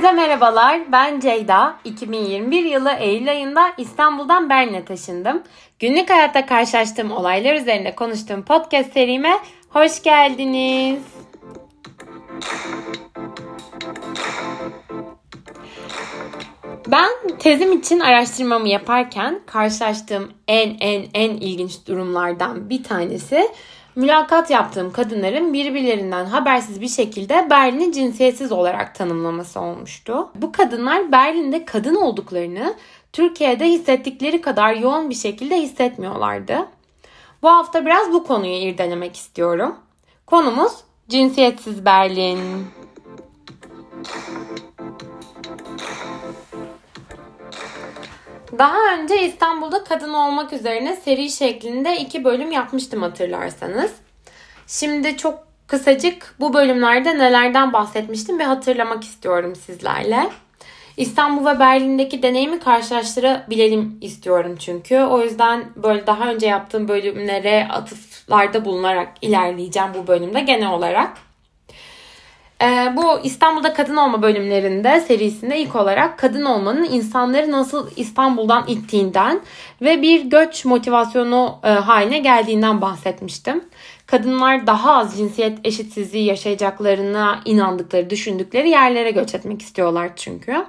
Herkese merhabalar. Ben Ceyda. 2021 yılı Eylül ayında İstanbul'dan Berlin'e taşındım. Günlük hayatta karşılaştığım olaylar üzerinde konuştuğum podcast serime hoş geldiniz. Ben tezim için araştırmamı yaparken karşılaştığım en en en ilginç durumlardan bir tanesi mülakat yaptığım kadınların birbirlerinden habersiz bir şekilde Berlin'i cinsiyetsiz olarak tanımlaması olmuştu. Bu kadınlar Berlin'de kadın olduklarını Türkiye'de hissettikleri kadar yoğun bir şekilde hissetmiyorlardı. Bu hafta biraz bu konuyu irdelemek istiyorum. Konumuz cinsiyetsiz Berlin. Daha önce İstanbul'da kadın olmak üzerine seri şeklinde iki bölüm yapmıştım hatırlarsanız. Şimdi çok kısacık bu bölümlerde nelerden bahsetmiştim ve hatırlamak istiyorum sizlerle. İstanbul ve Berlin'deki deneyimi karşılaştırabilelim istiyorum çünkü. O yüzden böyle daha önce yaptığım bölümlere atıflarda bulunarak ilerleyeceğim bu bölümde genel olarak. Ee, bu İstanbul'da kadın olma bölümlerinde serisinde ilk olarak kadın olmanın insanları nasıl İstanbul'dan ittiğinden ve bir göç motivasyonu e, haline geldiğinden bahsetmiştim. Kadınlar daha az cinsiyet eşitsizliği yaşayacaklarına inandıkları, düşündükleri yerlere göç etmek istiyorlar çünkü.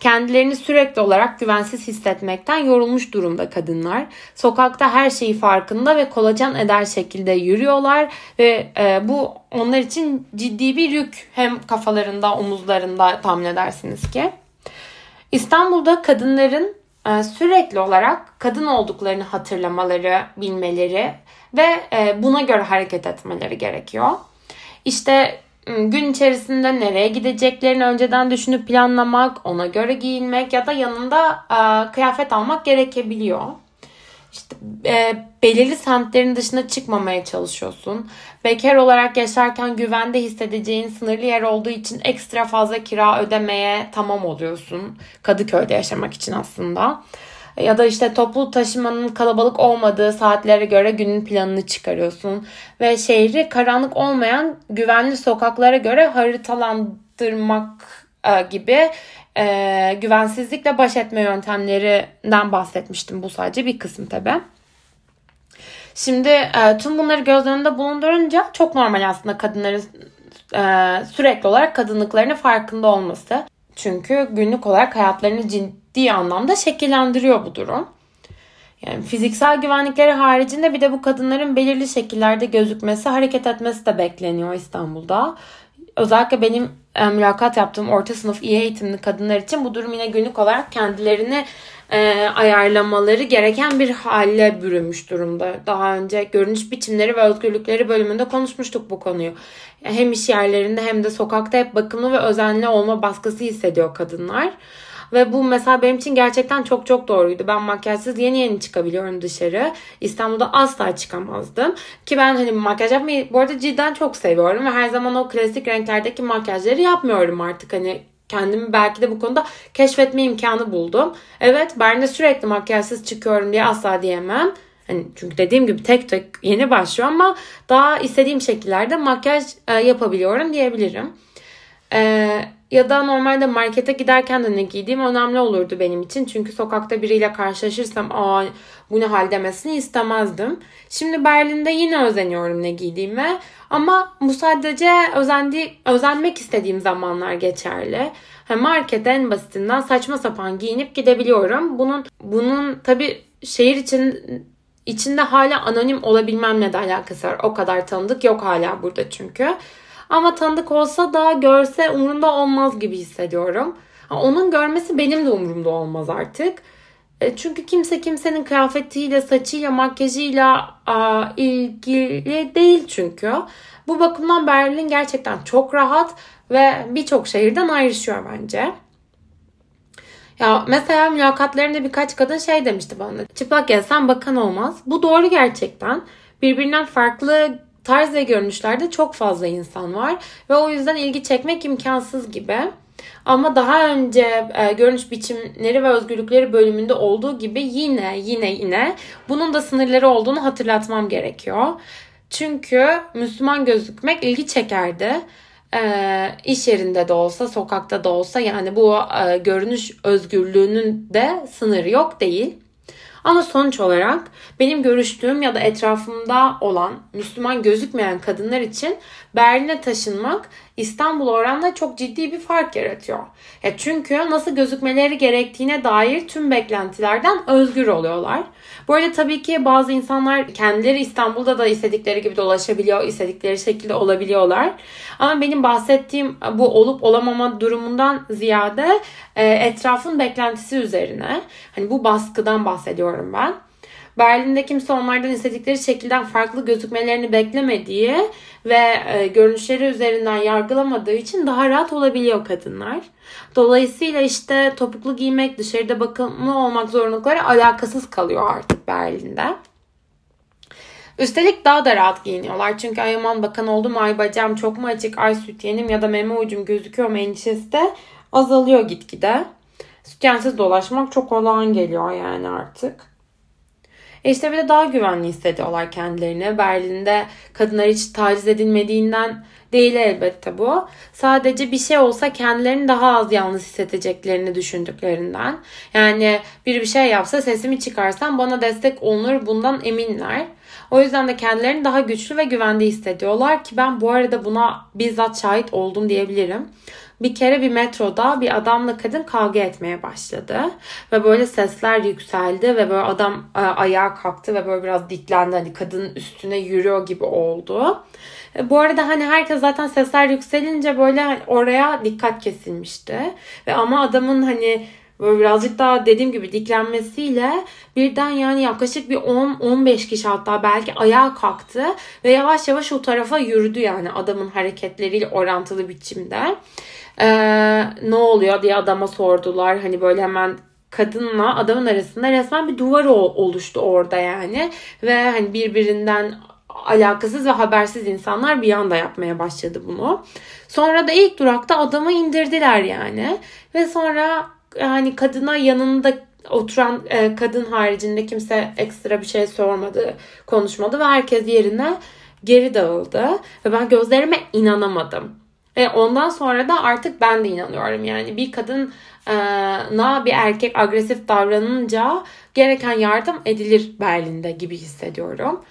Kendilerini sürekli olarak güvensiz hissetmekten yorulmuş durumda kadınlar. Sokakta her şeyi farkında ve kolacan eder şekilde yürüyorlar ve e, bu onlar için ciddi bir yük hem kafalarında omuzlarında tahmin edersiniz ki. İstanbul'da kadınların e, sürekli olarak kadın olduklarını hatırlamaları, bilmeleri ve e, buna göre hareket etmeleri gerekiyor. İşte gün içerisinde nereye gideceklerini önceden düşünüp planlamak, ona göre giyinmek ya da yanında e, kıyafet almak gerekebiliyor. İşte e, belirli semtlerin dışına çıkmamaya çalışıyorsun. Bekar olarak yaşarken güvende hissedeceğin sınırlı yer olduğu için ekstra fazla kira ödemeye tamam oluyorsun. Kadıköy'de yaşamak için aslında ya da işte toplu taşımanın kalabalık olmadığı saatlere göre günün planını çıkarıyorsun ve şehri karanlık olmayan güvenli sokaklara göre haritalandırmak e, gibi e, güvensizlikle baş etme yöntemlerinden bahsetmiştim. Bu sadece bir kısım tabi. Şimdi e, tüm bunları göz önünde bulundurunca çok normal aslında kadınların e, sürekli olarak kadınlıklarının farkında olması. Çünkü günlük olarak hayatlarını ciddi anlamda şekillendiriyor bu durum. Yani fiziksel güvenlikleri haricinde bir de bu kadınların belirli şekillerde gözükmesi, hareket etmesi de bekleniyor İstanbul'da. Özellikle benim e, mülakat yaptığım orta sınıf iyi eğitimli kadınlar için bu durum yine günlük olarak kendilerini e, ayarlamaları gereken bir hale bürünmüş durumda. Daha önce görünüş biçimleri ve özgürlükleri bölümünde konuşmuştuk bu konuyu. Hem iş yerlerinde hem de sokakta hep bakımlı ve özenli olma baskısı hissediyor kadınlar. Ve bu mesela benim için gerçekten çok çok doğruydu. Ben makyajsız yeni yeni çıkabiliyorum dışarı. İstanbul'da asla çıkamazdım. Ki ben hani makyaj yapmayı bu arada cidden çok seviyorum. Ve her zaman o klasik renklerdeki makyajları yapmıyorum artık. Hani kendimi belki de bu konuda keşfetme imkanı buldum. Evet ben de sürekli makyajsız çıkıyorum diye asla diyemem. Hani çünkü dediğim gibi tek tek yeni başlıyor ama daha istediğim şekillerde makyaj e, yapabiliyorum diyebilirim. E, ya da normalde markete giderken de ne giydiğim önemli olurdu benim için. Çünkü sokakta biriyle karşılaşırsam aa bu ne hal demesini istemezdim. Şimdi Berlin'de yine özeniyorum ne giydiğime. Ama bu sadece özendi, özenmek istediğim zamanlar geçerli. Markete en basitinden saçma sapan giyinip gidebiliyorum. Bunun bunun tabi şehir için içinde hala anonim olabilmemle de alakası var. O kadar tanıdık yok hala burada çünkü. Ama tanıdık olsa da görse umurumda olmaz gibi hissediyorum. Onun görmesi benim de umurumda olmaz artık. E, çünkü kimse kimsenin kıyafetiyle, saçıyla, makyajıyla a, ilgili değil çünkü. Bu bakımdan Berlin gerçekten çok rahat ve birçok şehirden ayrışıyor bence. Ya mesela mülakatlarında birkaç kadın şey demişti bana. Çıplak gezsen bakan olmaz. Bu doğru gerçekten. Birbirinden farklı tarz ve görünüşlerde çok fazla insan var. Ve o yüzden ilgi çekmek imkansız gibi. Ama daha önce e, görünüş biçimleri ve özgürlükleri bölümünde olduğu gibi yine yine yine bunun da sınırları olduğunu hatırlatmam gerekiyor. Çünkü Müslüman gözükmek ilgi çekerdi. E, iş yerinde de olsa, sokakta da olsa yani bu e, görünüş özgürlüğünün de sınırı yok değil. Ama sonuç olarak benim görüştüğüm ya da etrafımda olan Müslüman gözükmeyen kadınlar için Berlin'e taşınmak İstanbul oranla çok ciddi bir fark yaratıyor. Ya çünkü nasıl gözükmeleri gerektiğine dair tüm beklentilerden özgür oluyorlar. Bu arada tabii ki bazı insanlar kendileri İstanbul'da da istedikleri gibi dolaşabiliyor, istedikleri şekilde olabiliyorlar. Ama benim bahsettiğim bu olup olamama durumundan ziyade e, etrafın beklentisi üzerine. Hani bu baskıdan bahsediyorum ben. Berlin'de kimse onlardan istedikleri şekilden farklı gözükmelerini beklemediği ve e, görünüşleri üzerinden yargılamadığı için daha rahat olabiliyor kadınlar. Dolayısıyla işte topuklu giymek, dışarıda bakımlı olmak zorunlulukları alakasız kalıyor artık Berlin'de. Üstelik daha da rahat giyiniyorlar. Çünkü ay aman bakan oldu mu ay bacağım çok mu açık ay sütyenim ya da meme ucum gözüküyor mu endişesi de azalıyor gitgide. Sütyensiz dolaşmak çok olağan geliyor yani artık. E işte bir de daha güvenli hissediyorlar kendilerini. Berlin'de kadınlar hiç taciz edilmediğinden değil elbette bu. Sadece bir şey olsa kendilerini daha az yalnız hissedeceklerini düşündüklerinden. Yani biri bir şey yapsa sesimi çıkarsam bana destek olunur bundan eminler. O yüzden de kendilerini daha güçlü ve güvende hissediyorlar ki ben bu arada buna bizzat şahit oldum diyebilirim. Bir kere bir metroda bir adamla kadın kavga etmeye başladı. Ve böyle sesler yükseldi ve böyle adam e, ayağa kalktı ve böyle biraz diklendi. Hani kadının üstüne yürüyor gibi oldu. E, bu arada hani herkes zaten sesler yükselince böyle oraya dikkat kesilmişti. Ve ama adamın hani böyle birazcık daha dediğim gibi diklenmesiyle birden yani yaklaşık bir 10-15 kişi hatta belki ayağa kalktı ve yavaş yavaş o tarafa yürüdü yani adamın hareketleriyle orantılı biçimde. Ee, ne oluyor diye adama sordular. Hani böyle hemen kadınla adamın arasında resmen bir duvar oluştu orada yani. Ve hani birbirinden alakasız ve habersiz insanlar bir anda yapmaya başladı bunu. Sonra da ilk durakta adamı indirdiler yani. Ve sonra hani kadına yanında oturan e, kadın haricinde kimse ekstra bir şey sormadı, konuşmadı ve herkes yerine geri dağıldı. Ve ben gözlerime inanamadım. Ve ondan sonra da artık ben de inanıyorum. Yani bir kadın e, na bir erkek agresif davranınca gereken yardım edilir Berlin'de gibi hissediyorum.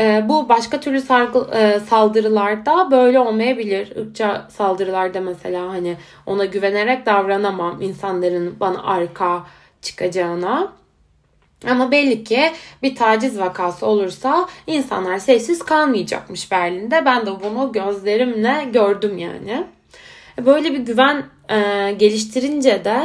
E, bu başka türlü sargı, e, saldırılarda böyle olmayabilir. Irkça saldırılarda mesela hani ona güvenerek davranamam insanların bana arka çıkacağına. Ama belli ki bir taciz vakası olursa insanlar sessiz kalmayacakmış Berlin'de. Ben de bunu gözlerimle gördüm yani. Böyle bir güven e, geliştirince de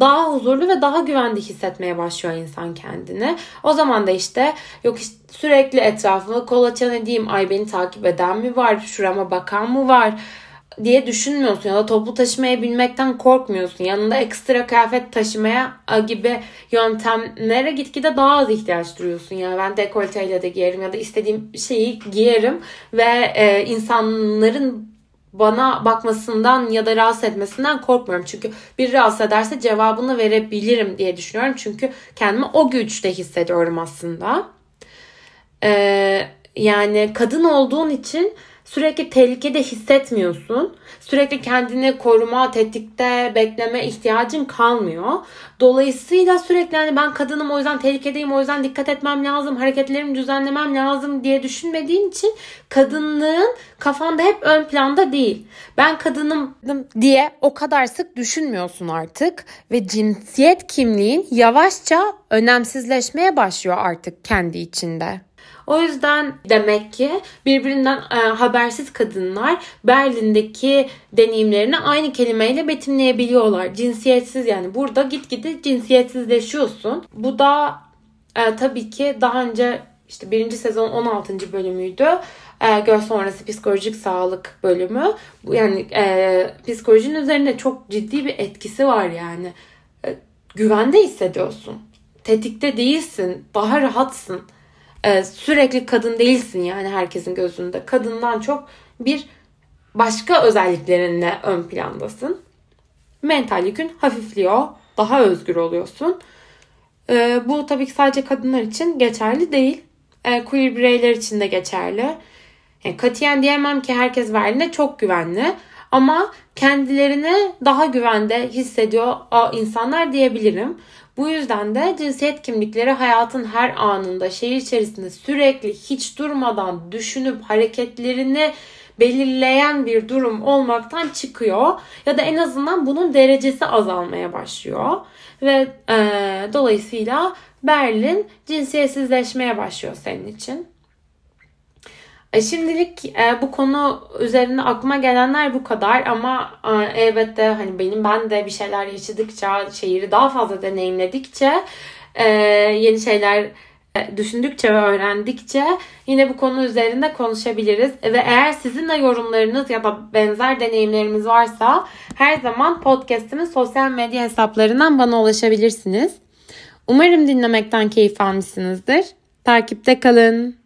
daha huzurlu ve daha güvende hissetmeye başlıyor insan kendini. O zaman da işte yok işte sürekli etrafımı kolaçan edeyim. Ay beni takip eden mi var? Şurama bakan mı var? diye düşünmüyorsun ya da toplu taşımaya binmekten korkmuyorsun. Yanında ekstra kıyafet taşımaya gibi yöntemlere gitgide daha az ihtiyaç duyuyorsun. Yani ben dekolteyle de giyerim ya da istediğim şeyi giyerim ve e, insanların bana bakmasından ya da rahatsız etmesinden korkmuyorum. Çünkü bir rahatsız ederse cevabını verebilirim diye düşünüyorum. Çünkü kendimi o güçte hissediyorum aslında. Ee, yani kadın olduğun için sürekli tehlikede hissetmiyorsun. Sürekli kendini koruma, tetikte, bekleme ihtiyacın kalmıyor. Dolayısıyla sürekli hani ben kadınım o yüzden tehlikedeyim o yüzden dikkat etmem lazım, hareketlerimi düzenlemem lazım diye düşünmediğin için kadınlığın kafanda hep ön planda değil. Ben kadınım diye o kadar sık düşünmüyorsun artık ve cinsiyet kimliğin yavaşça önemsizleşmeye başlıyor artık kendi içinde. O yüzden demek ki birbirinden e, habersiz kadınlar Berlin'deki deneyimlerini aynı kelimeyle betimleyebiliyorlar. Cinsiyetsiz yani burada gitgide cinsiyetsizleşiyorsun. Bu da e, tabii ki daha önce işte birinci sezon 16. bölümüydü. E, göz sonrası psikolojik sağlık bölümü. Yani e, psikolojinin üzerinde çok ciddi bir etkisi var yani. E, güvende hissediyorsun. Tetikte değilsin. Daha rahatsın e, sürekli kadın değilsin yani herkesin gözünde. Kadından çok bir başka özelliklerinle ön plandasın. Mental yükün hafifliyor. Daha özgür oluyorsun. E, bu tabii ki sadece kadınlar için geçerli değil. E, queer bireyler için de geçerli. Yani katiyen diyemem ki herkes Berlin'de çok güvenli. Ama kendilerini daha güvende hissediyor insanlar diyebilirim. Bu yüzden de cinsiyet kimlikleri hayatın her anında şehir içerisinde sürekli hiç durmadan düşünüp hareketlerini belirleyen bir durum olmaktan çıkıyor ya da en azından bunun derecesi azalmaya başlıyor ve e, dolayısıyla Berlin cinsiyetsizleşmeye başlıyor senin için. E, şimdilik e, bu konu üzerinde aklıma gelenler bu kadar ama e, elbette hani benim ben de bir şeyler yaşadıkça, şehri daha fazla deneyimledikçe, e, yeni şeyler e, düşündükçe ve öğrendikçe yine bu konu üzerinde konuşabiliriz. Ve eğer sizin de yorumlarınız ya da benzer deneyimlerimiz varsa her zaman podcastimin sosyal medya hesaplarından bana ulaşabilirsiniz. Umarım dinlemekten keyif almışsınızdır. Takipte kalın.